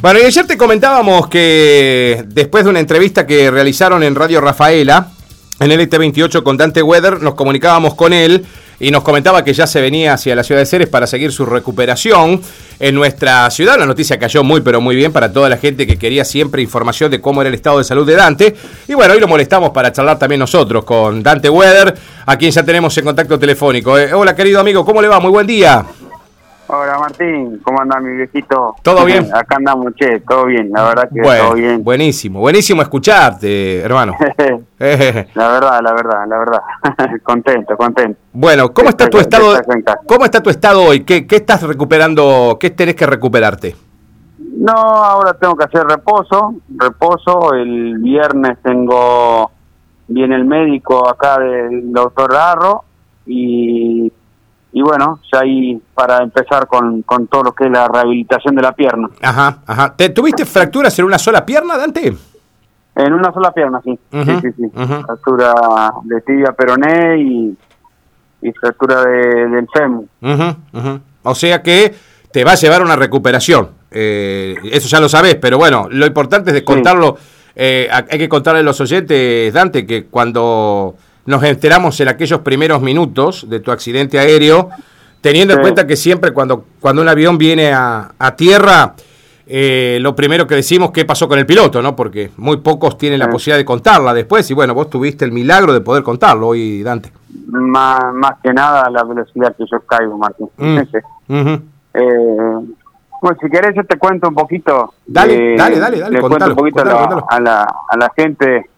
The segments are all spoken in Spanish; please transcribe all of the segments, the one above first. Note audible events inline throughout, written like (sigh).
Bueno, y ayer te comentábamos que después de una entrevista que realizaron en Radio Rafaela, en el ET28 con Dante Weather, nos comunicábamos con él y nos comentaba que ya se venía hacia la ciudad de Ceres para seguir su recuperación en nuestra ciudad. La noticia cayó muy, pero muy bien para toda la gente que quería siempre información de cómo era el estado de salud de Dante. Y bueno, hoy lo molestamos para charlar también nosotros con Dante Weather, a quien ya tenemos en contacto telefónico. Eh, hola, querido amigo, ¿cómo le va? Muy buen día. Hola Martín, ¿cómo anda mi viejito? ¿Todo bien? Acá andamos, che, todo bien, la verdad que todo bien. Buenísimo, buenísimo escucharte, hermano. (laughs) la verdad, la verdad, la verdad. (laughs) contento, contento. Bueno, ¿cómo está tu estado? ¿Cómo está tu estado hoy? ¿Qué, ¿Qué estás recuperando? ¿Qué tenés que recuperarte? No, ahora tengo que hacer reposo, reposo. El viernes tengo, viene el médico acá del doctor Garro y y bueno, ya ahí para empezar con, con todo lo que es la rehabilitación de la pierna. Ajá, ajá. ¿Te, ¿Tuviste fracturas en una sola pierna, Dante? En una sola pierna, sí. sí, sí, sí. Fractura de tibia peroné y, y fractura de, del fémur. O sea que te va a llevar una recuperación. Eh, eso ya lo sabes, pero bueno, lo importante es de contarlo. Eh, hay que contarle a los oyentes, Dante, que cuando nos enteramos en aquellos primeros minutos de tu accidente aéreo, teniendo en cuenta que siempre cuando, cuando un avión viene a, tierra, eh, lo primero que decimos qué pasó con el piloto, ¿no? Porque muy pocos tienen la posibilidad de contarla después y bueno, vos tuviste el milagro de poder contarlo hoy, Dante. Más, más que nada la velocidad que yo caigo, Martín. Mm, (laughs) eh, bueno, si querés yo te cuento un poquito. Dale, dale, dale, dale. Le cuento un poquito a, la, a la gente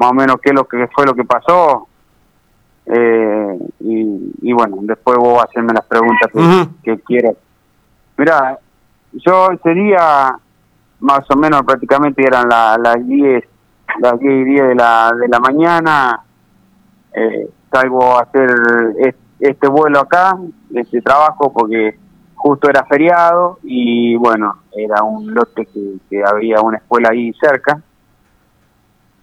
más o menos qué es lo que fue lo que pasó. Eh, y, bueno, después vos hacerme las preguntas que, quieras. Mira, yo ese día, más o menos prácticamente eran las 10, las 10 y 10 de la, de la mañana, eh, salgo a hacer este, vuelo acá, este trabajo, porque justo era feriado y bueno, era un lote que, que había una escuela ahí cerca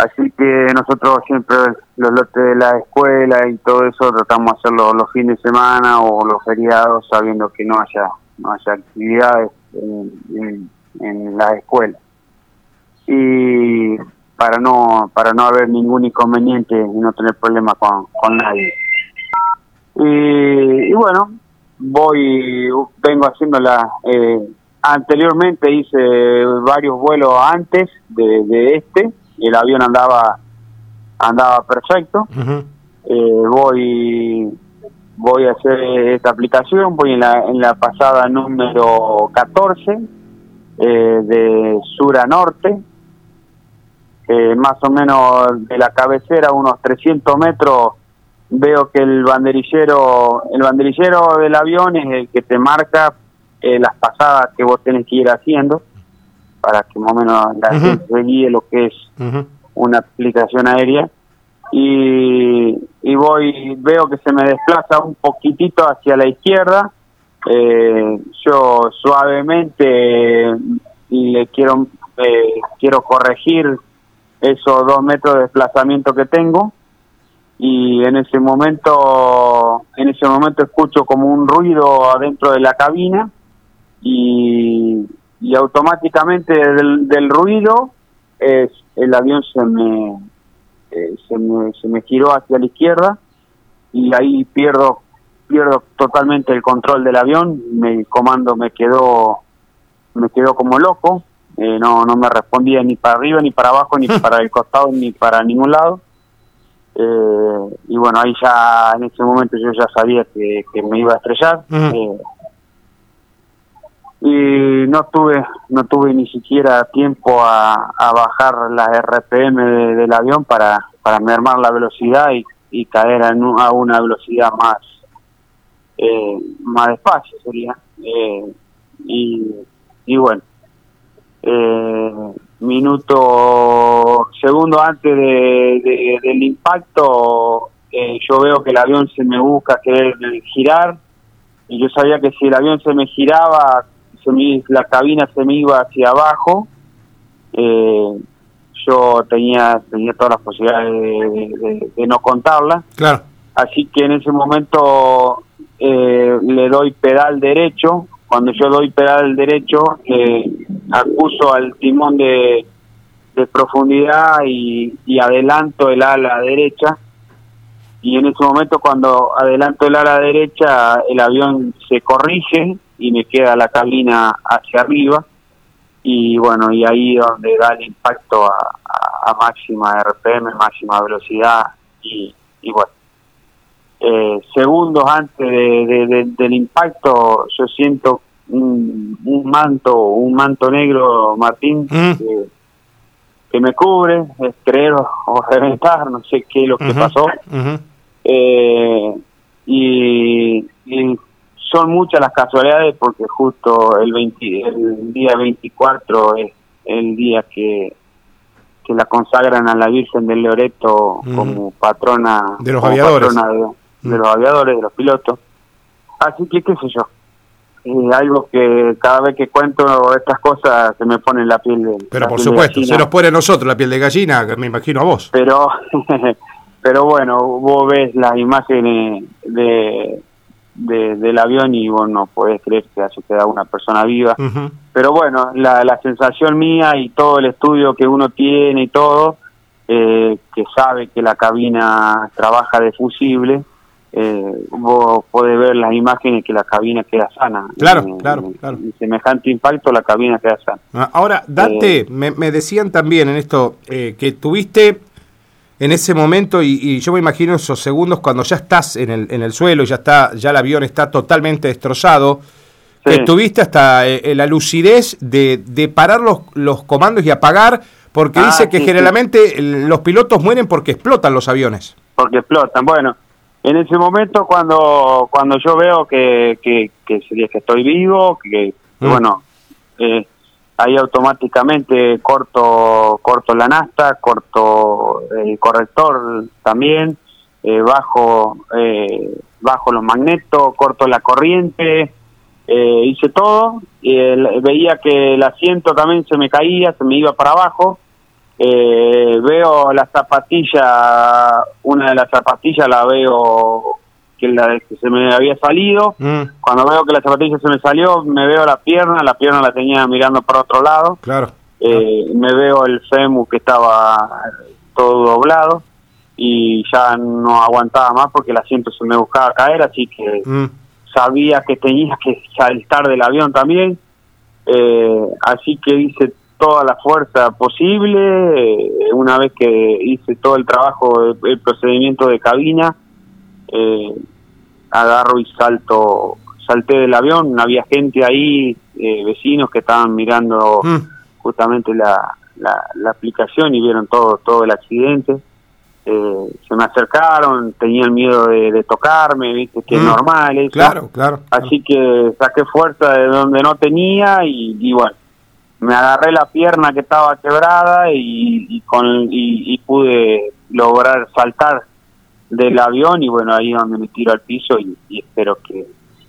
Así que nosotros siempre los lotes de la escuela y todo eso tratamos de hacerlo los fines de semana o los feriados sabiendo que no haya no haya actividades en, en, la escuela. Y para no para no haber ningún inconveniente y no tener problemas con, con nadie. Y, bueno voy vengo haciéndola eh, anteriormente hice varios vuelos antes de, de este el avión andaba andaba perfecto. eh, voy voy a hacer esta aplicación, voy en la, en la pasada número 14 eh, de sur a norte, eh, más o menos de la cabecera, unos 300 metros, veo que el banderillero, el banderillero del avión es el que te marca las pasadas que vos tenés que ir haciendo para que más o menos la gente guíe lo que es una aplicación aérea. Y, y voy veo que se me desplaza un poquitito hacia la izquierda. Eh, yo suavemente le quiero eh, quiero corregir esos dos metros de desplazamiento que tengo. Y en ese momento en ese momento escucho como un ruido adentro de la cabina. Y y automáticamente del, del ruido es, el avión se me, eh, se me se me giró hacia la izquierda y ahí pierdo pierdo totalmente el control del avión el comando me quedó me quedó como loco eh, no no me respondía ni para arriba ni para abajo ni para el (laughs) costado ni para ningún lado. Eh, y bueno ahí ya en ese momento yo ya sabía que, que me iba a estrellar y no tuve no tuve ni siquiera tiempo a, a bajar la RPM del avión para para mermar la velocidad y, caer a una velocidad más eh, más despacio sería eh, y, y bueno eh, minuto segundo antes de, del impacto eh, yo veo que el avión se me busca querer girar y yo sabía que si el avión se me giraba la cabina se me iba hacia abajo, eh, yo tenía tenía todas las posibilidades de, no contarla. Claro. Así que en ese momento eh, le doy pedal derecho. Cuando yo doy pedal derecho, eh, acuso al timón de, de profundidad y, y adelanto el ala derecha y en ese momento cuando adelanto el ala derecha el avión se corrige y me queda la cabina hacia arriba. Y bueno y ahí donde da el impacto a, a, máxima RPM máxima velocidad y, y bueno. Eh, segundos antes de, del impacto yo siento un, un, manto un manto negro Martín mm. que, me cubre estrés o (laughs) reventar no sé qué es lo que pasó. Eh, y, son muchas las casualidades porque justo el, 20, el día 24 es el día que, que la consagran a la Virgen del Loreto como patrona de los aviadores. de, los aviadores, de los pilotos. Así que, qué sé yo, es algo que cada vez que cuento estas cosas se me pone la piel de Pero por supuesto, se nos pone a nosotros la piel de gallina, me imagino a vos. Pero (laughs) pero bueno, vos ves las imágenes de, del avión y vos no podés creer que haya quedado una persona viva. Pero bueno, la, la sensación mía y todo el estudio que uno tiene y todo, eh, que sabe que la cabina trabaja de fusible, eh, vos podés ver las imágenes que la cabina queda sana. Claro, claro, claro. semejante impacto, la cabina queda sana. Ah, ahora, Dante, eh, me, me, decían también en esto que tuviste en ese momento y, yo me imagino esos segundos cuando ya estás en el, en el suelo, ya está, ya el avión está totalmente destrozado, que tuviste hasta eh, la lucidez de, de parar los, los, comandos y apagar, porque ah, dice que generalmente los pilotos mueren porque explotan los aviones. Porque explotan, bueno. En ese momento cuando cuando yo veo que, que, que, que estoy vivo, que, mm. bueno, eh, ahí automáticamente corto corto la nasta, corto el corrector también, eh, bajo eh, bajo los magnetos, corto la corriente, eh, hice todo, y veía que el asiento también se me caía, se me iba para abajo, veo la zapatilla, una de las zapatillas la veo que, la, que se me había salido. Mm. Cuando veo que la zapatilla se me salió, me veo la pierna, la pierna la tenía mirando por otro lado. Claro. Eh, me veo el fémur que estaba todo doblado y ya no aguantaba más porque el asiento se me buscaba caer, así que mm. sabía que tenía que saltar del avión también. Eh, así que hice toda la fuerza posible. Eh, una vez que hice todo el trabajo, el procedimiento de cabina, eh, agarro y salto, salté del avión, había gente ahí, eh, vecinos que estaban mirando mm. justamente la, la, aplicación y vieron todo, todo el accidente. Eh, se me acercaron, tenían miedo de, tocarme, viste que es mm. normal Claro, claro. Así que saqué fuerza de donde no tenía y, bueno, me agarré la pierna que estaba quebrada y, y con y, y, pude lograr saltar del avión y bueno, ahí donde me tiro al piso y, espero que...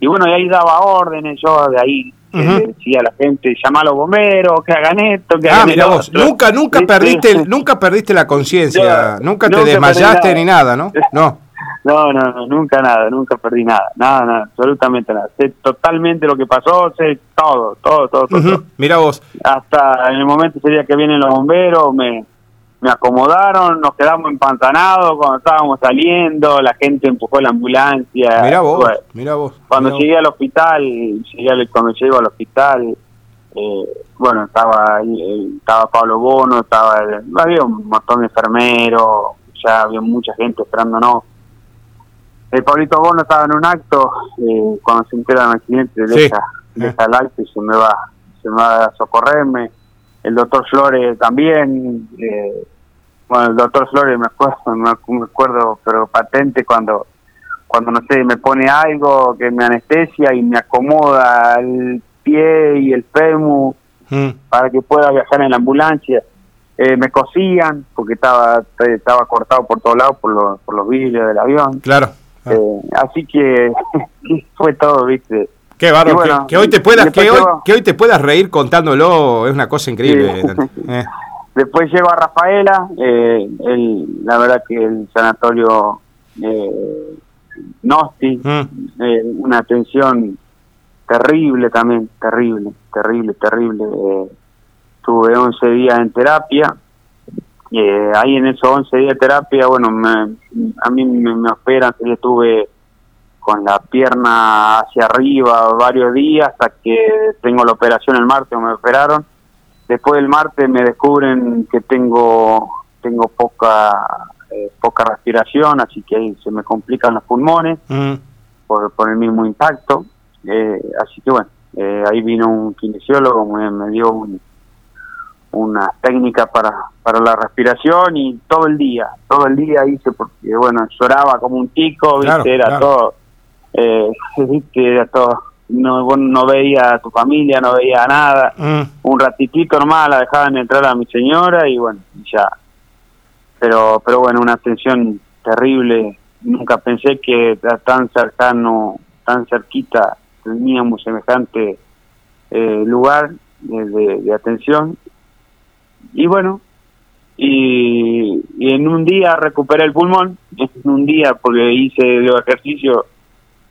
Y bueno, y ahí daba órdenes, yo de ahí decía a la gente, llama a los bomberos, que hagan esto, que ah, mira vos, nunca, nunca perdiste, (laughs) nunca perdiste la conciencia, nunca te desmayaste ni nada, (laughs) ¿no? No. No, no, nunca nada, nunca perdí nada, nada, nada, absolutamente nada. Sé totalmente lo que pasó, sé todo, todo, todo, todo. Mira vos. Hasta en el momento sería que vienen los bomberos, me, me acomodaron, nos quedamos empantanados cuando estábamos saliendo, la gente empujó la ambulancia. Mira vos, mira vos. Cuando llegué al hospital, llegué, cuando llego al hospital, eh, bueno, estaba estaba Pablo Bono, estaba había un montón de enfermeros, ya había mucha gente esperándonos. El Pablito Bono estaba en un acto, eh, cuando se entera del accidente, deja, deja el acto y se me va, se me va a socorrerme. El doctor Flores también, eh, bueno, el doctor Flores me acuerdo, me acuerdo, pero patente cuando, cuando no sé, me pone algo que me anestesia y me acomoda el pie y el fémur mm. para que pueda viajar en la ambulancia. Eh, me cosían porque estaba estaba cortado por todos lados por los, por los vidrios del avión. Claro. Eh, así que (laughs) fue todo, viste. Qué bárbaro, que, hoy te puedas que hoy, que hoy te puedas reír contándolo es una cosa increíble. (laughs) Eh. Después llego a Rafaela, eh, el, la verdad que el sanatorio eh, Nosti, mm. eh, una atención terrible también, terrible, terrible, terrible. Eh, estuve 11 días en terapia. Eh, ahí en esos 11 días de terapia, bueno, a mí me, me operan, yo estuve con la pierna hacia arriba varios días hasta que tengo la operación el martes, me operaron. Después del martes me descubren que tengo tengo poca eh, poca respiración, así que ahí se me complican los pulmones mm. por, por el mismo impacto. Eh, así que bueno, eh, ahí vino un kinesiólogo, me, me dio un, una técnica para, para la respiración y todo el día, todo el día hice porque, bueno, lloraba como un chico, ¿viste? era todo, eh, (laughs) Era todo, no, no veía a tu familia, no veía nada, mm. un ratitito nomás la dejaban entrar a mi señora y bueno, ya. Pero, pero bueno, una tensión terrible, nunca pensé que tan cercano, tan cerquita teníamos semejante eh, lugar de, de atención y bueno, y, en un día recuperé el pulmón, en un día porque hice los ejercicios,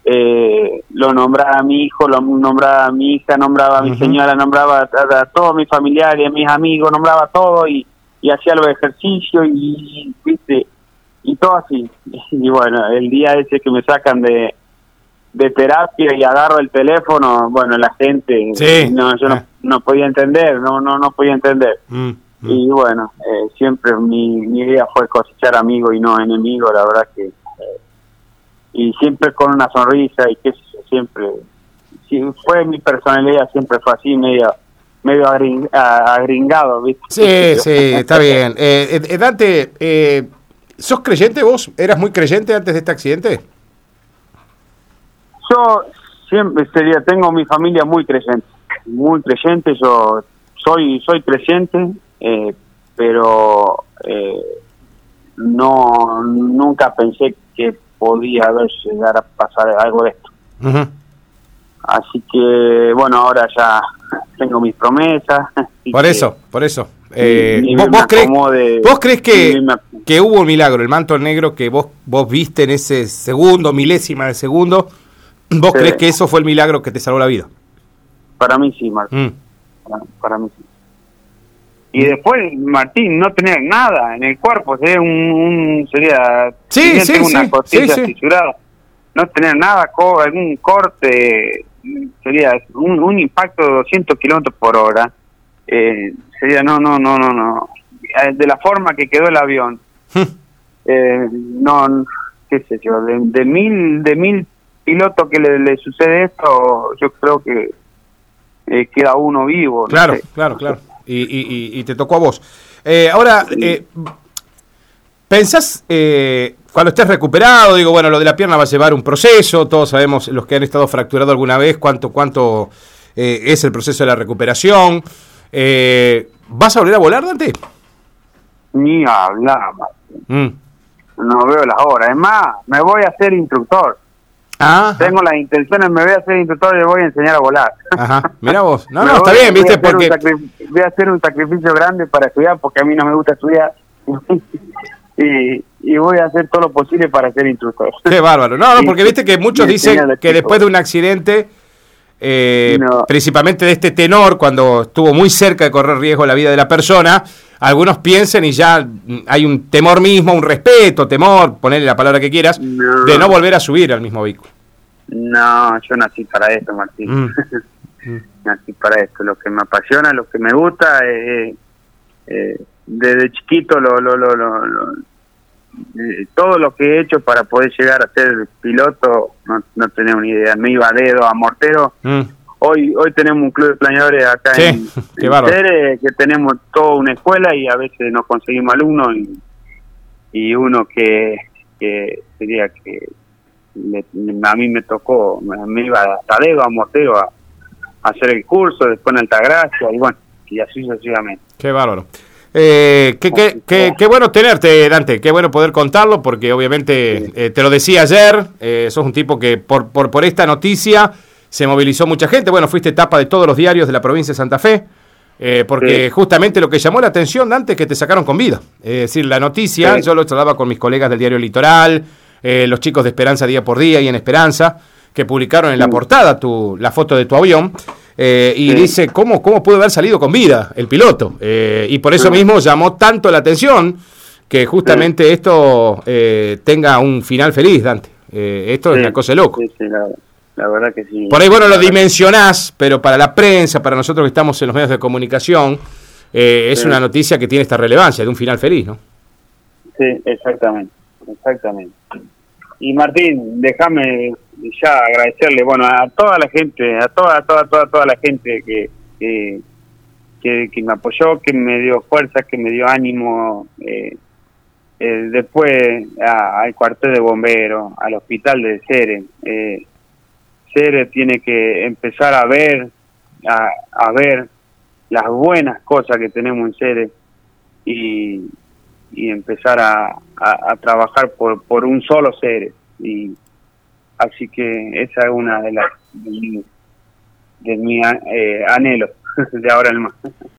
eh, lo nombraba a mi hijo, lo nombraba a mi hija, nombraba a mi señora, nombraba a, todos mis familiares, a mis amigos, nombraba todo y, y hacía los ejercicios y, viste, y todo así. (laughs) Y bueno, el día ese que me sacan de, de terapia y agarro el teléfono, bueno, la gente, no, yo no, ah. no, podía entender, no, no, no podía entender. Mm. Y bueno, eh, siempre mi, mi idea fue cosechar amigos y no enemigos, la verdad que... Eh, y siempre con una sonrisa y que siempre... Si fue mi personalidad, siempre fue así, medio medio agringado, ¿viste? Sí, sí, está bien. (laughs) Eh, eh, Dante, eh, ¿sos creyente vos? ¿Eras muy creyente antes de este accidente? Yo siempre sería, tengo mi familia muy creyente, muy creyente, yo soy soy creyente, eh, pero eh, no nunca pensé que podía haber llegar a pasar algo de esto. Así que bueno, ahora ya tengo mis promesas. Por eso, por eso. Eh, ¿vos, crees, ¿Vos crees que, que hubo un milagro, el manto negro que vos, vos viste en ese segundo, milésima de segundo? ¿Vos crees que eso fue el milagro que te salvó la vida? Para mí sí, Martín. Mm. para, mí sí. Y después, Martín, no tener nada en el cuerpo, sería un, sería sí, sí, una costilla no tener nada, algún corte, sería un, impacto de 200 kilómetros por hora, eh, sería no, no, no, no, no, eh, de la forma que quedó el avión, (laughs) eh, no, qué sé yo, de, mil, de mil pilotos que le, sucede esto, yo creo que queda uno vivo. Claro, claro, claro y, y, te tocó a vos. Eh, ahora, eh, ¿pensás eh, cuando estés recuperado? Digo, bueno, lo de la pierna va a llevar un proceso, todos sabemos, los que han estado fracturados alguna vez, cuánto, cuánto es el proceso de la recuperación. ¿Vas a volver a volar, Dante? Ni hablar, mm. No veo las horas. Es más, me voy a hacer instructor. Tengo las intenciones, me voy a hacer instructor y voy a enseñar a volar. Ajá, mira vos. (laughs) No, no, está bien, viste, porque... Voy a hacer un sacrificio grande para estudiar, porque a mí no me gusta estudiar. (laughs) y, y voy a hacer todo lo posible para ser instructor. Qué bárbaro. No, no, porque viste que muchos dicen que después de un accidente, eh, principalmente de este tenor, cuando estuvo muy cerca de correr riesgo la vida de la persona, algunos piensen y ya hay un temor mismo, un respeto, temor, ponerle la palabra que quieras, de no volver a subir al mismo vehículo. No, yo nací para esto, Martín. Mm. Mm. (laughs) nací para esto. Lo que me apasiona, lo que me gusta, eh, eh, desde chiquito lo, lo, lo, lo eh, todo lo que he hecho para poder llegar a ser piloto, no, no tenía una idea. Me iba a dedo, a mortero. Mm hoy hoy tenemos un club de planeadores acá en, (laughs) en que tenemos toda una escuela y a veces nos conseguimos alumnos y, y uno que, que sería que a mí me tocó, me, iba hasta Dego, a Morteo a, hacer el curso, después en Altagracia y bueno, y así sucesivamente. Qué bárbaro. Eh, qué, qué, qué, bueno tenerte, Dante, qué bueno poder contarlo, porque obviamente eh, te lo decía ayer, eh, sos un tipo que por, por, por esta noticia se movilizó mucha gente. Bueno, fuiste etapa de todos los diarios de la provincia de Santa Fe, eh, porque justamente lo que llamó la atención, Dante, es que te sacaron con vida. Es decir, la noticia, yo lo trataba con mis colegas del diario Litoral, eh, los chicos de Esperanza Día por Día y en Esperanza, que publicaron en la portada tu, la foto de tu avión. Eh, y dice, ¿cómo, ¿cómo pudo haber salido con vida el piloto? Eh, y por eso mismo llamó tanto la atención que justamente esto eh, tenga un final feliz, Dante. esto es una cosa de loco. La, verdad que sí. Por ahí, bueno, lo dimensionás, pero para la prensa, para nosotros que estamos en los medios de comunicación, es una noticia que tiene esta relevancia de un final feliz, ¿no? Sí, exactamente, exactamente. Y Martín, déjame ya agradecerle, bueno, a toda la gente, a toda, toda, toda, toda la gente que, que, que, me apoyó, que me dio fuerza, que me dio ánimo. Eh, eh, después al cuartel de bomberos, al hospital de Cere. Eh, Cere tiene que empezar a ver, a, a ver las buenas cosas que tenemos en Cere y, y empezar a, a, trabajar por, por un solo Cere. Y, Así que esa es una de las de mi, de mi eh, anhelo (laughs) de ahora en más.